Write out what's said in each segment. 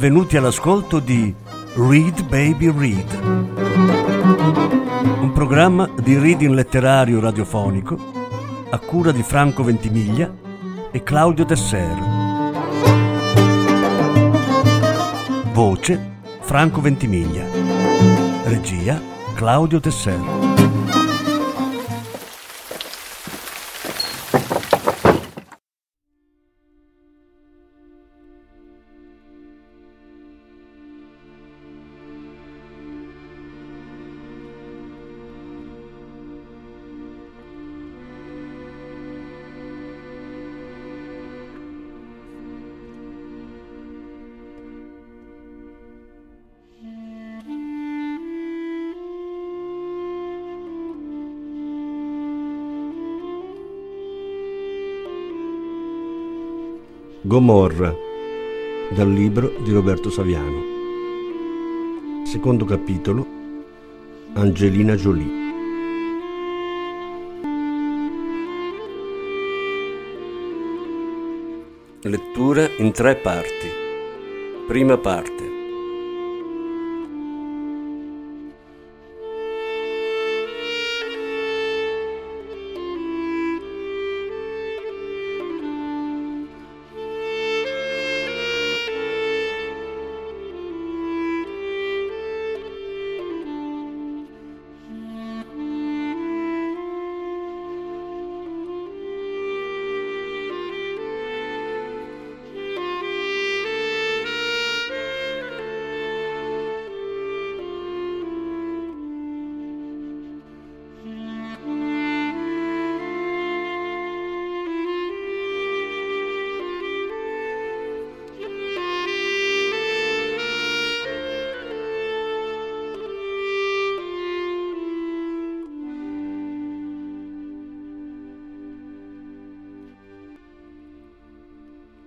Benvenuti all'ascolto di Read Baby Read, un programma di reading letterario radiofonico a cura di Franco Ventimiglia e Claudio Tesser. Voce Franco Ventimiglia. Regia Claudio Tesser. Gomorra, dal libro di Roberto Saviano. Secondo capitolo, Angelina Jolie. Lettura in tre parti. Prima parte.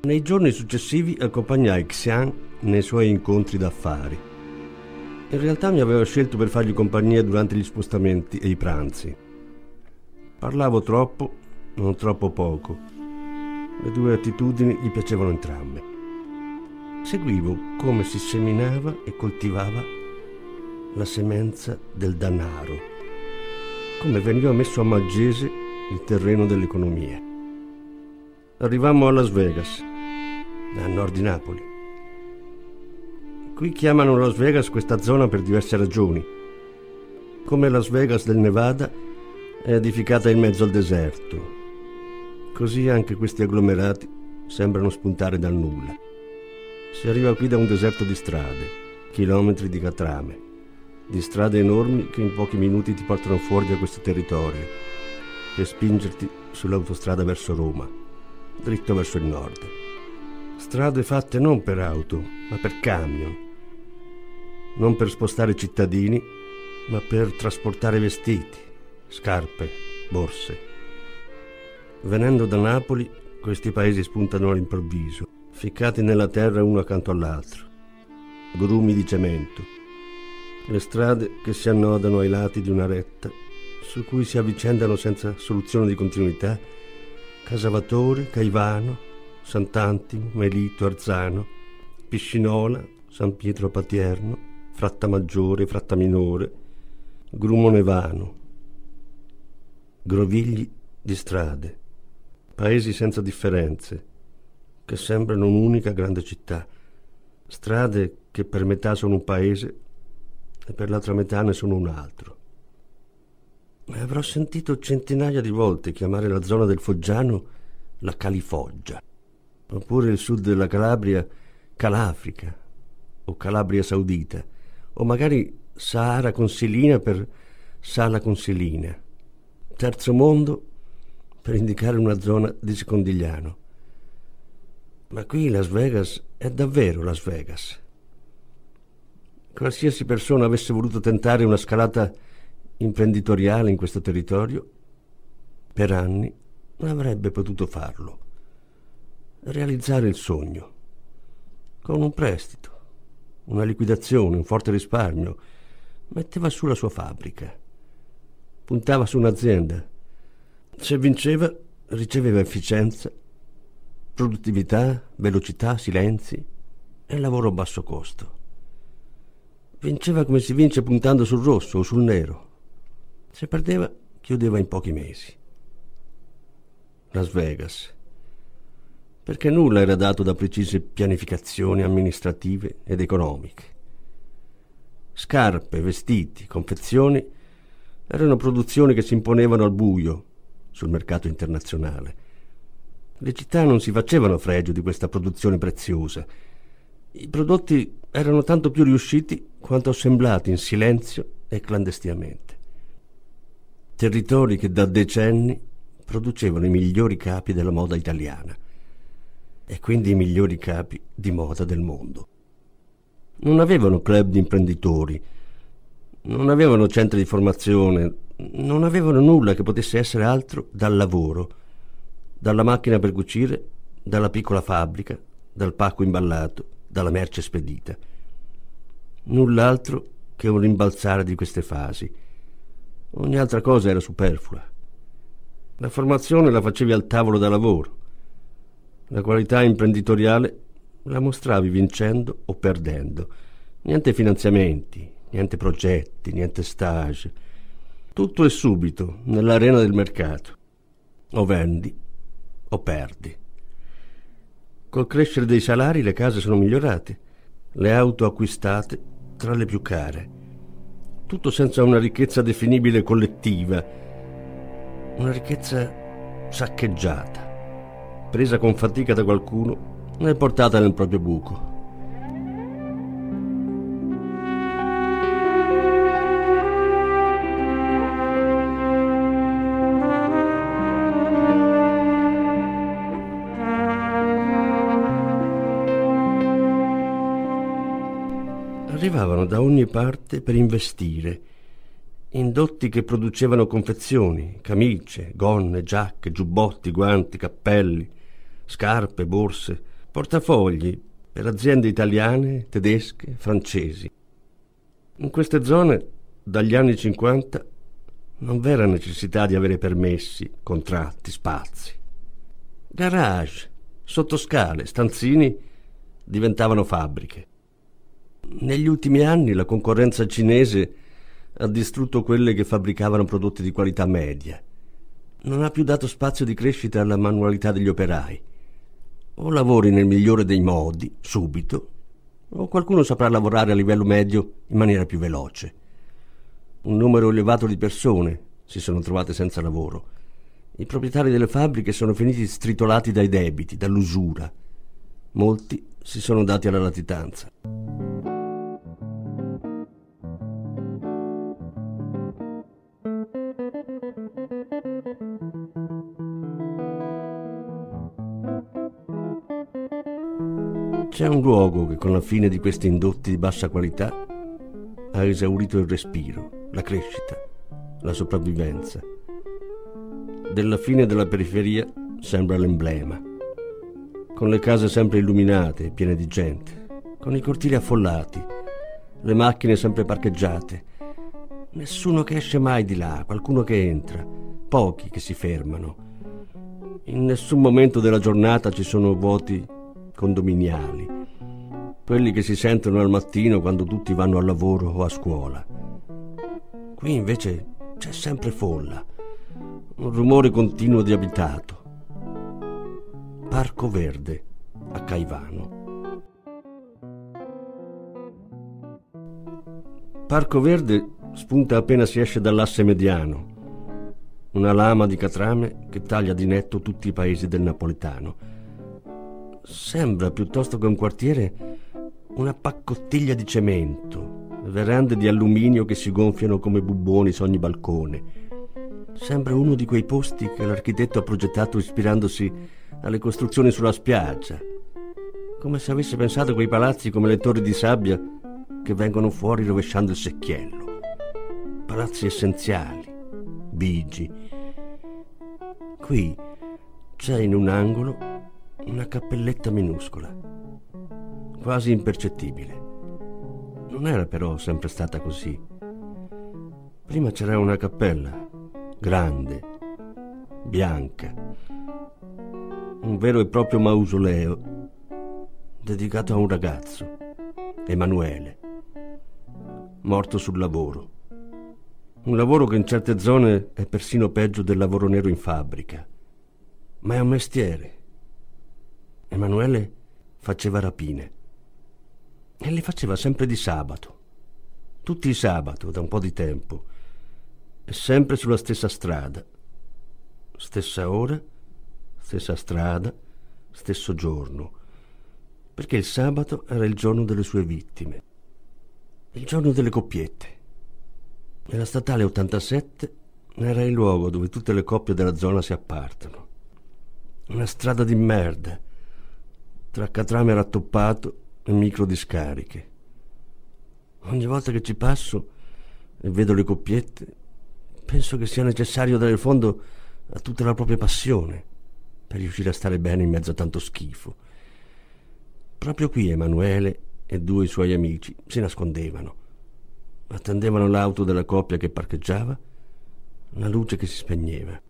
Nei giorni successivi accompagnai Xian nei suoi incontri d'affari. In realtà mi aveva scelto per fargli compagnia durante gli spostamenti e i pranzi. Parlavo troppo, non troppo poco. Le due attitudini gli piacevano entrambe. Seguivo come si seminava e coltivava la semenza del danaro, come veniva messo a maggese il terreno dell'economia. Arrivammo a Las Vegas a nord di Napoli. Qui chiamano Las Vegas questa zona per diverse ragioni. Come Las Vegas del Nevada è edificata in mezzo al deserto. Così anche questi agglomerati sembrano spuntare dal nulla. Si arriva qui da un deserto di strade, chilometri di catrame, di strade enormi che in pochi minuti ti portano fuori da questo territorio per spingerti sull'autostrada verso Roma, dritto verso il nord. Strade fatte non per auto, ma per camion. Non per spostare cittadini, ma per trasportare vestiti, scarpe, borse. Venendo da Napoli, questi paesi spuntano all'improvviso, ficcati nella terra uno accanto all'altro. Grumi di cemento. Le strade che si annodano ai lati di una retta, su cui si avvicendano senza soluzione di continuità, Casavatore, Caivano, Sant'Antimo, Melito, Arzano, Piscinola, San Pietro Patierno, Fratta Maggiore, Fratta Minore, Grumo Nevano, grovigli di strade, paesi senza differenze, che sembrano un'unica grande città, strade che per metà sono un paese e per l'altra metà ne sono un altro. E avrò sentito centinaia di volte chiamare la zona del Foggiano la Califoggia oppure il sud della Calabria, Calafrica o Calabria Saudita, o magari Sahara Consilina per Sala Consilina, terzo mondo per indicare una zona di Secondigliano. Ma qui Las Vegas è davvero Las Vegas. Qualsiasi persona avesse voluto tentare una scalata imprenditoriale in questo territorio, per anni avrebbe potuto farlo realizzare il sogno. Con un prestito, una liquidazione, un forte risparmio, metteva su la sua fabbrica. Puntava su un'azienda. Se vinceva, riceveva efficienza, produttività, velocità, silenzi e lavoro a basso costo. Vinceva come si vince puntando sul rosso o sul nero. Se perdeva, chiudeva in pochi mesi. Las Vegas. Perché nulla era dato da precise pianificazioni amministrative ed economiche. Scarpe, vestiti, confezioni erano produzioni che si imponevano al buio sul mercato internazionale. Le città non si facevano fregio di questa produzione preziosa. I prodotti erano tanto più riusciti quanto assemblati in silenzio e clandestinamente. Territori che da decenni producevano i migliori capi della moda italiana e quindi i migliori capi di moda del mondo. Non avevano club di imprenditori, non avevano centri di formazione, non avevano nulla che potesse essere altro dal lavoro, dalla macchina per cucire, dalla piccola fabbrica, dal pacco imballato, dalla merce spedita. Null'altro che un rimbalzare di queste fasi. Ogni altra cosa era superflua. La formazione la facevi al tavolo da lavoro. La qualità imprenditoriale la mostravi vincendo o perdendo. Niente finanziamenti, niente progetti, niente stage. Tutto è subito, nell'arena del mercato. O vendi o perdi. Col crescere dei salari le case sono migliorate, le auto acquistate tra le più care. Tutto senza una ricchezza definibile collettiva, una ricchezza saccheggiata, presa con fatica da qualcuno e portata nel proprio buco. Arrivavano da ogni parte per investire, indotti che producevano confezioni, camicie, gonne, giacche, giubbotti, guanti, cappelli, scarpe, borse, portafogli per aziende italiane, tedesche, francesi. In queste zone, dagli anni 50, non v'era necessità di avere permessi, contratti, spazi. Garage, sottoscale, stanzini diventavano fabbriche. Negli ultimi anni la concorrenza cinese ha distrutto quelle che fabbricavano prodotti di qualità media. Non ha più dato spazio di crescita alla manualità degli operai o lavori nel migliore dei modi, subito, o qualcuno saprà lavorare a livello medio in maniera più veloce. Un numero elevato di persone si sono trovate senza lavoro. I proprietari delle fabbriche sono finiti stritolati dai debiti, dall'usura. Molti si sono dati alla latitanza. C'è un luogo che con la fine di questi indotti di bassa qualità ha esaurito il respiro, la crescita, la sopravvivenza. Della fine della periferia sembra l'emblema, con le case sempre illuminate e piene di gente, con i cortili affollati, le macchine sempre parcheggiate, nessuno che esce mai di là, qualcuno che entra, pochi che si fermano. In nessun momento della giornata ci sono vuoti condominiali, quelli che si sentono al mattino quando tutti vanno al lavoro o a scuola. Qui invece c'è sempre folla, un rumore continuo di abitato. Parco Verde a Caivano. Parco Verde spunta appena si esce dall'asse mediano, una lama di catrame che taglia di netto tutti i paesi del napoletano sembra piuttosto che un quartiere una paccottiglia di cemento, verande di alluminio che si gonfiano come bubboni su ogni balcone. Sembra uno di quei posti che l'architetto ha progettato ispirandosi alle costruzioni sulla spiaggia, come se avesse pensato a quei palazzi come le torri di sabbia che vengono fuori rovesciando il secchiello. Palazzi essenziali, bigi. Qui c'è in un angolo una cappelletta minuscola, quasi impercettibile. Non era però sempre stata così. Prima c'era una cappella, grande, bianca, un vero e proprio mausoleo, dedicato a un ragazzo, Emanuele, morto sul lavoro. Un lavoro che in certe zone è persino peggio del lavoro nero in fabbrica, ma è un mestiere. Emanuele faceva rapine e le faceva sempre di sabato, tutti i sabato da un po' di tempo, e sempre sulla stessa strada, stessa ora, stessa strada, stesso giorno, perché il sabato era il giorno delle sue vittime, il giorno delle coppiette. Nella statale 87 era il luogo dove tutte le coppie della zona si appartano. Una strada di merda, tra catrame rattoppato e micro discariche. Ogni volta che ci passo e vedo le coppiette, penso che sia necessario dare fondo a tutta la propria passione per riuscire a stare bene in mezzo a tanto schifo. Proprio qui Emanuele e due suoi amici si nascondevano. Attendevano l'auto della coppia che parcheggiava, la luce che si spegneva.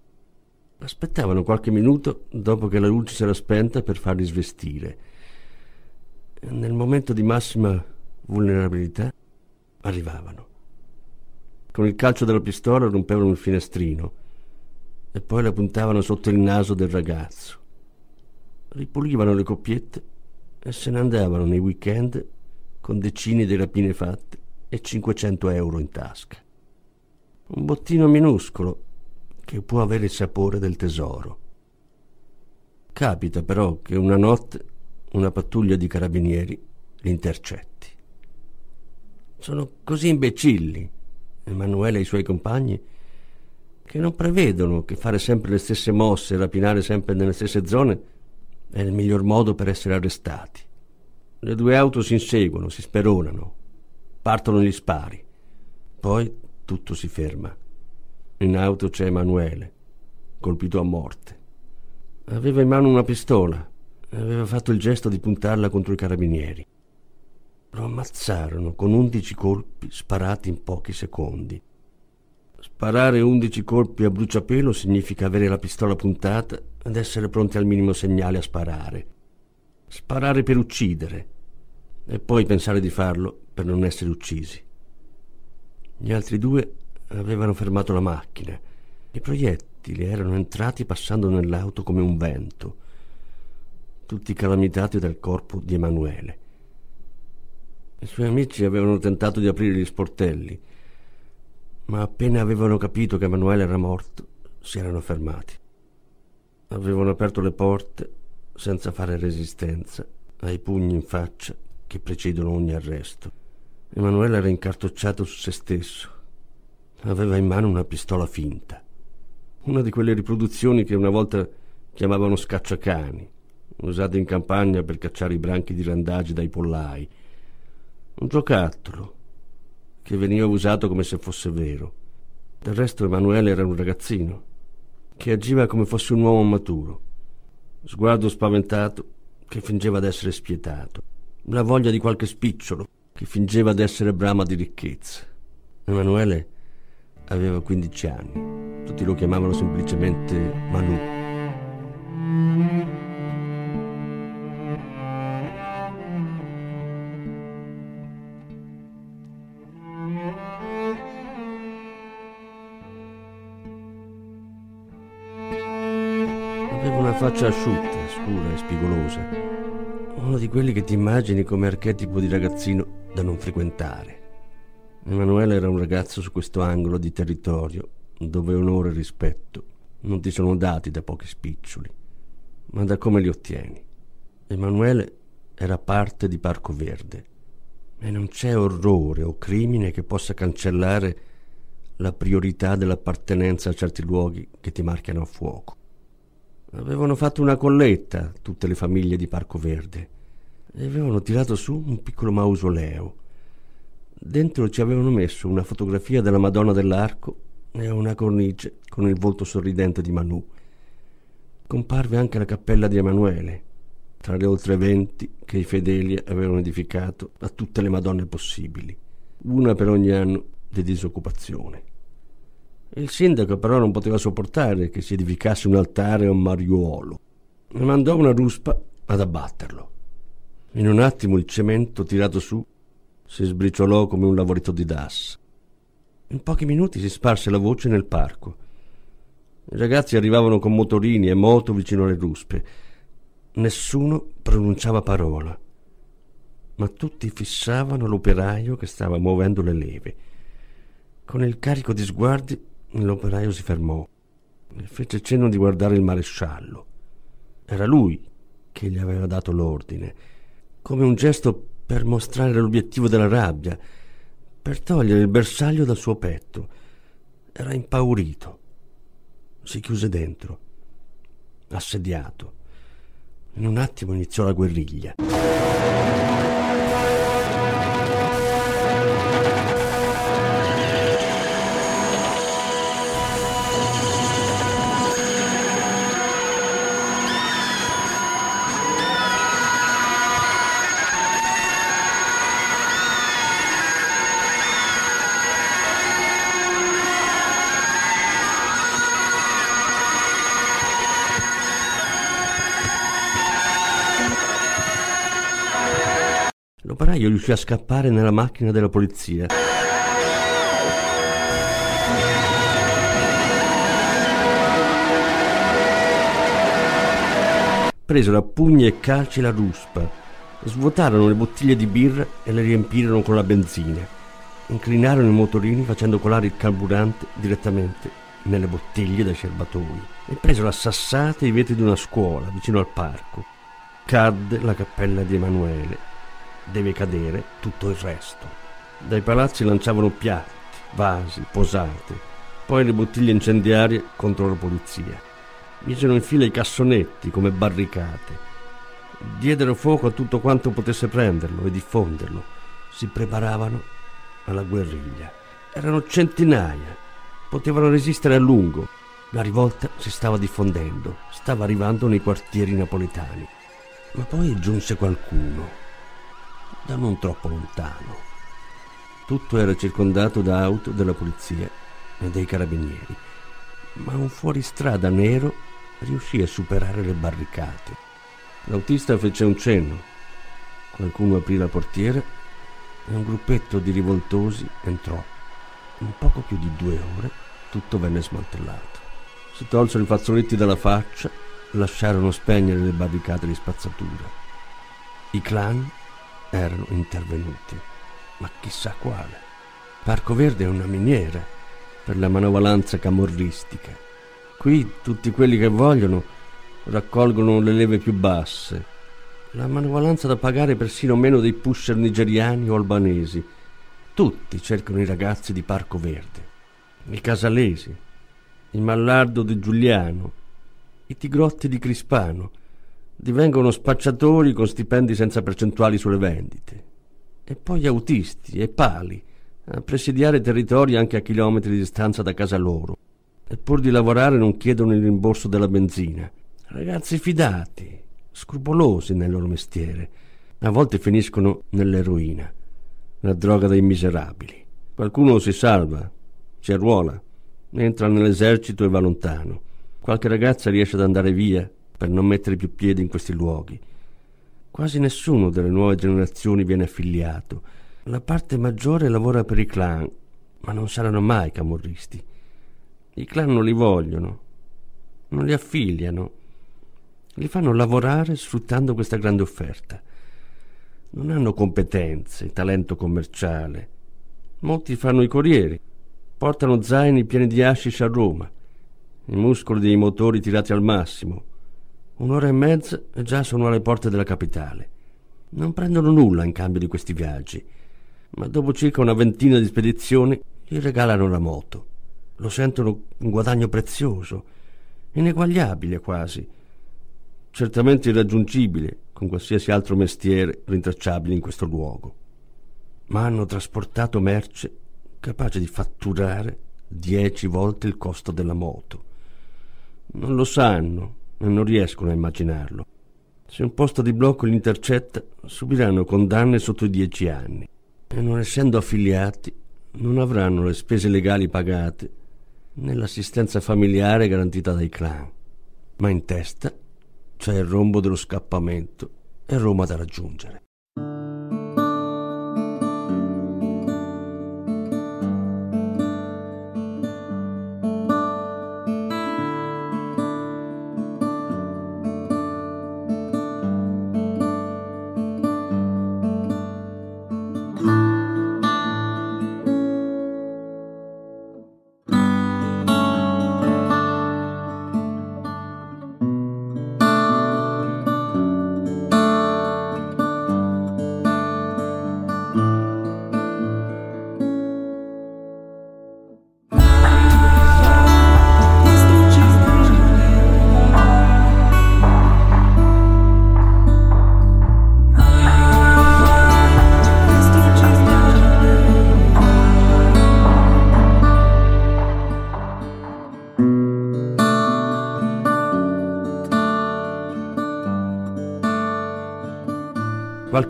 Aspettavano qualche minuto dopo che la luce si era spenta per farli svestire. Nel momento di massima vulnerabilità arrivavano. Con il calcio della pistola rompevano il finestrino e poi la puntavano sotto il naso del ragazzo. Ripulivano le coppiette e se ne andavano nei weekend con decine di rapine fatte e 500 euro in tasca. Un bottino minuscolo che può avere il sapore del tesoro. Capita però che una notte una pattuglia di carabinieri li intercetti. Sono così imbecilli, Emanuele e i suoi compagni, che non prevedono che fare sempre le stesse mosse e rapinare sempre nelle stesse zone è il miglior modo per essere arrestati. Le due auto si inseguono, si speronano, partono gli spari. Poi tutto si ferma. In auto c'è Emanuele, colpito a morte. Aveva in mano una pistola e aveva fatto il gesto di puntarla contro i carabinieri. Lo ammazzarono con undici colpi sparati in pochi secondi. Sparare undici colpi a bruciapelo significa avere la pistola puntata ed essere pronti al minimo segnale a sparare. Sparare per uccidere e poi pensare di farlo per non essere uccisi. Gli altri due avevano fermato la macchina. I proiettili erano entrati passando nell'auto come un vento, tutti calamitati dal corpo di Emanuele. I suoi amici avevano tentato di aprire gli sportelli ma appena avevano capito che Emanuele era morto, si erano fermati. Avevano aperto le porte senza fare resistenza ai pugni in faccia che precedono ogni arresto. Emanuele era incartocciato su se stesso. Aveva in mano una pistola finta, una di quelle riproduzioni che una volta chiamavano scacciacani, usate in campagna per cacciare i branchi di randagi dai pollai. Un giocattolo che veniva usato come se fosse vero. Del resto Emanuele era un ragazzino, che agiva come fosse un uomo maturo, sguardo spaventato che fingeva d'essere spietato, la voglia di qualche spicciolo che fingeva d'essere brama di ricchezza. Emanuele aveva 15 anni, tutti lo chiamavano semplicemente Manu. faccia asciutta, scura e spigolosa. Uno di quelli che ti immagini come archetipo di ragazzino da non frequentare. Emanuele era un ragazzo su questo angolo di territorio dove onore e rispetto non ti sono dati da pochi spiccioli, ma da come li ottieni. Emanuele era parte di Parco Verde e non c'è orrore o crimine che possa cancellare la priorità dell'appartenenza a certi luoghi che ti marchiano a fuoco. Avevano fatto una colletta, tutte le famiglie di Parco Verde, e avevano tirato su un piccolo mausoleo. Dentro ci avevano messo una fotografia della Madonna dell'Arco e una cornice con il volto sorridente di Manù. Comparve anche la cappella di Emanuele, tra le oltre venti che i fedeli avevano edificato a tutte le Madonne possibili, una per ogni anno di disoccupazione. Il sindaco però non poteva sopportare che si edificasse un altare a un mariuolo e mandò una ruspa ad abbatterlo. In un attimo il cemento tirato su si sbriciolò come un lavoretto di DAS. In pochi minuti si sparse la voce nel parco. I ragazzi arrivavano con motorini e moto vicino alle ruspe. Nessuno pronunciava parola, ma tutti fissavano l'operaio che stava muovendo le leve. Con il carico di sguardi l'operaio si fermò e fece cenno di guardare il maresciallo. Era lui che gli aveva dato l'ordine, come un gesto per mostrare l'obiettivo della rabbia, per togliere il bersaglio dal suo petto. Era impaurito. Si chiuse dentro, assediato. In un attimo iniziò la guerriglia. L'operaio riuscì a scappare nella macchina della polizia. Presero a pugni e calci la ruspa, svuotarono le bottiglie di birra e le riempirono con la benzina. Inclinarono i motorini facendo colare il carburante direttamente nelle bottiglie dai serbatoi e presero a sassate i vetri di una scuola vicino al parco. Cadde la cappella di Emanuele deve cadere tutto il resto. Dai palazzi lanciavano piatti, vasi, posate, poi le bottiglie incendiarie contro la polizia. Misero in fila i cassonetti come barricate. Diedero fuoco a tutto quanto potesse prenderlo e diffonderlo. Si preparavano alla guerriglia. Erano centinaia. Potevano resistere a lungo. La rivolta si stava diffondendo, stava arrivando nei quartieri napoletani. Ma poi giunse qualcuno da non troppo lontano. Tutto era circondato da auto della polizia e dei carabinieri, ma un fuoristrada nero riuscì a superare le barricate. L'autista fece un cenno. Qualcuno aprì la portiera e un gruppetto di rivoltosi entrò. In poco più di due ore tutto venne smantellato. Si tolsero i fazzoletti dalla faccia, lasciarono spegnere le barricate di spazzatura. I clan erano intervenuti, ma chissà quale. Parco Verde è una miniera per la manovalanza camorristica. Qui tutti quelli che vogliono raccolgono le leve più basse. La manovalanza da pagare persino meno dei pusher nigeriani o albanesi. Tutti cercano i ragazzi di Parco Verde. I casalesi, il mallardo di Giuliano, i tigrotti di Crispano, divengono spacciatori con stipendi senza percentuali sulle vendite. E poi autisti e pali, a presidiare territori anche a chilometri di distanza da casa loro. E pur di lavorare non chiedono il rimborso della benzina. Ragazzi fidati, scrupolosi nel loro mestiere. A volte finiscono nell'eroina, la droga dei miserabili. Qualcuno si salva, si arruola, entra nell'esercito e va lontano. Qualche ragazza riesce ad andare via per non mettere più piede in questi luoghi. Quasi nessuno delle nuove generazioni viene affiliato. La parte maggiore lavora per i clan, ma non saranno mai camorristi. I clan non li vogliono, non li affiliano, li fanno lavorare sfruttando questa grande offerta. Non hanno competenze, talento commerciale. Molti fanno i corrieri, portano zaini pieni di hashish a Roma, i muscoli dei motori tirati al massimo, Un'ora e mezza e già sono alle porte della capitale. Non prendono nulla in cambio di questi viaggi, ma dopo circa una ventina di spedizioni gli regalano la moto. Lo sentono un guadagno prezioso, ineguagliabile quasi, certamente irraggiungibile con qualsiasi altro mestiere rintracciabile in questo luogo. Ma hanno trasportato merce capace di fatturare dieci volte il costo della moto. Non lo sanno non riescono a immaginarlo. Se un posto di blocco li intercetta, subiranno condanne sotto i dieci anni e non essendo affiliati non avranno le spese legali pagate né l'assistenza familiare garantita dai clan. Ma in testa c'è il rombo dello scappamento e Roma da raggiungere.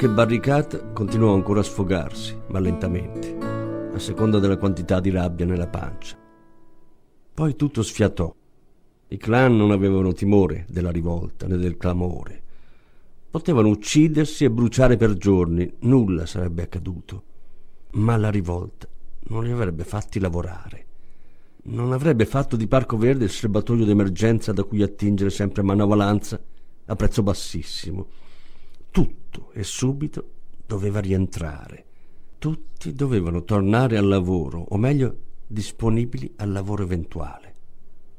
Qualche barricata continuò ancora a sfogarsi, ma lentamente, a seconda della quantità di rabbia nella pancia. Poi tutto sfiatò. I clan non avevano timore della rivolta né del clamore. Potevano uccidersi e bruciare per giorni, nulla sarebbe accaduto. Ma la rivolta non li avrebbe fatti lavorare. Non avrebbe fatto di Parco Verde il serbatoio d'emergenza da cui attingere sempre a manovalanza a prezzo bassissimo tutto e subito doveva rientrare. Tutti dovevano tornare al lavoro, o meglio, disponibili al lavoro eventuale.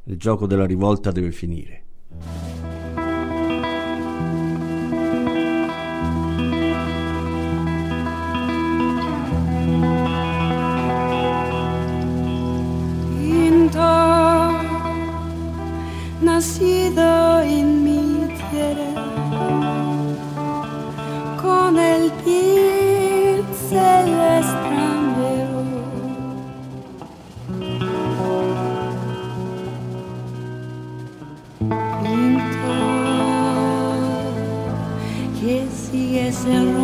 Il gioco della rivolta deve finire. nacido in cerró.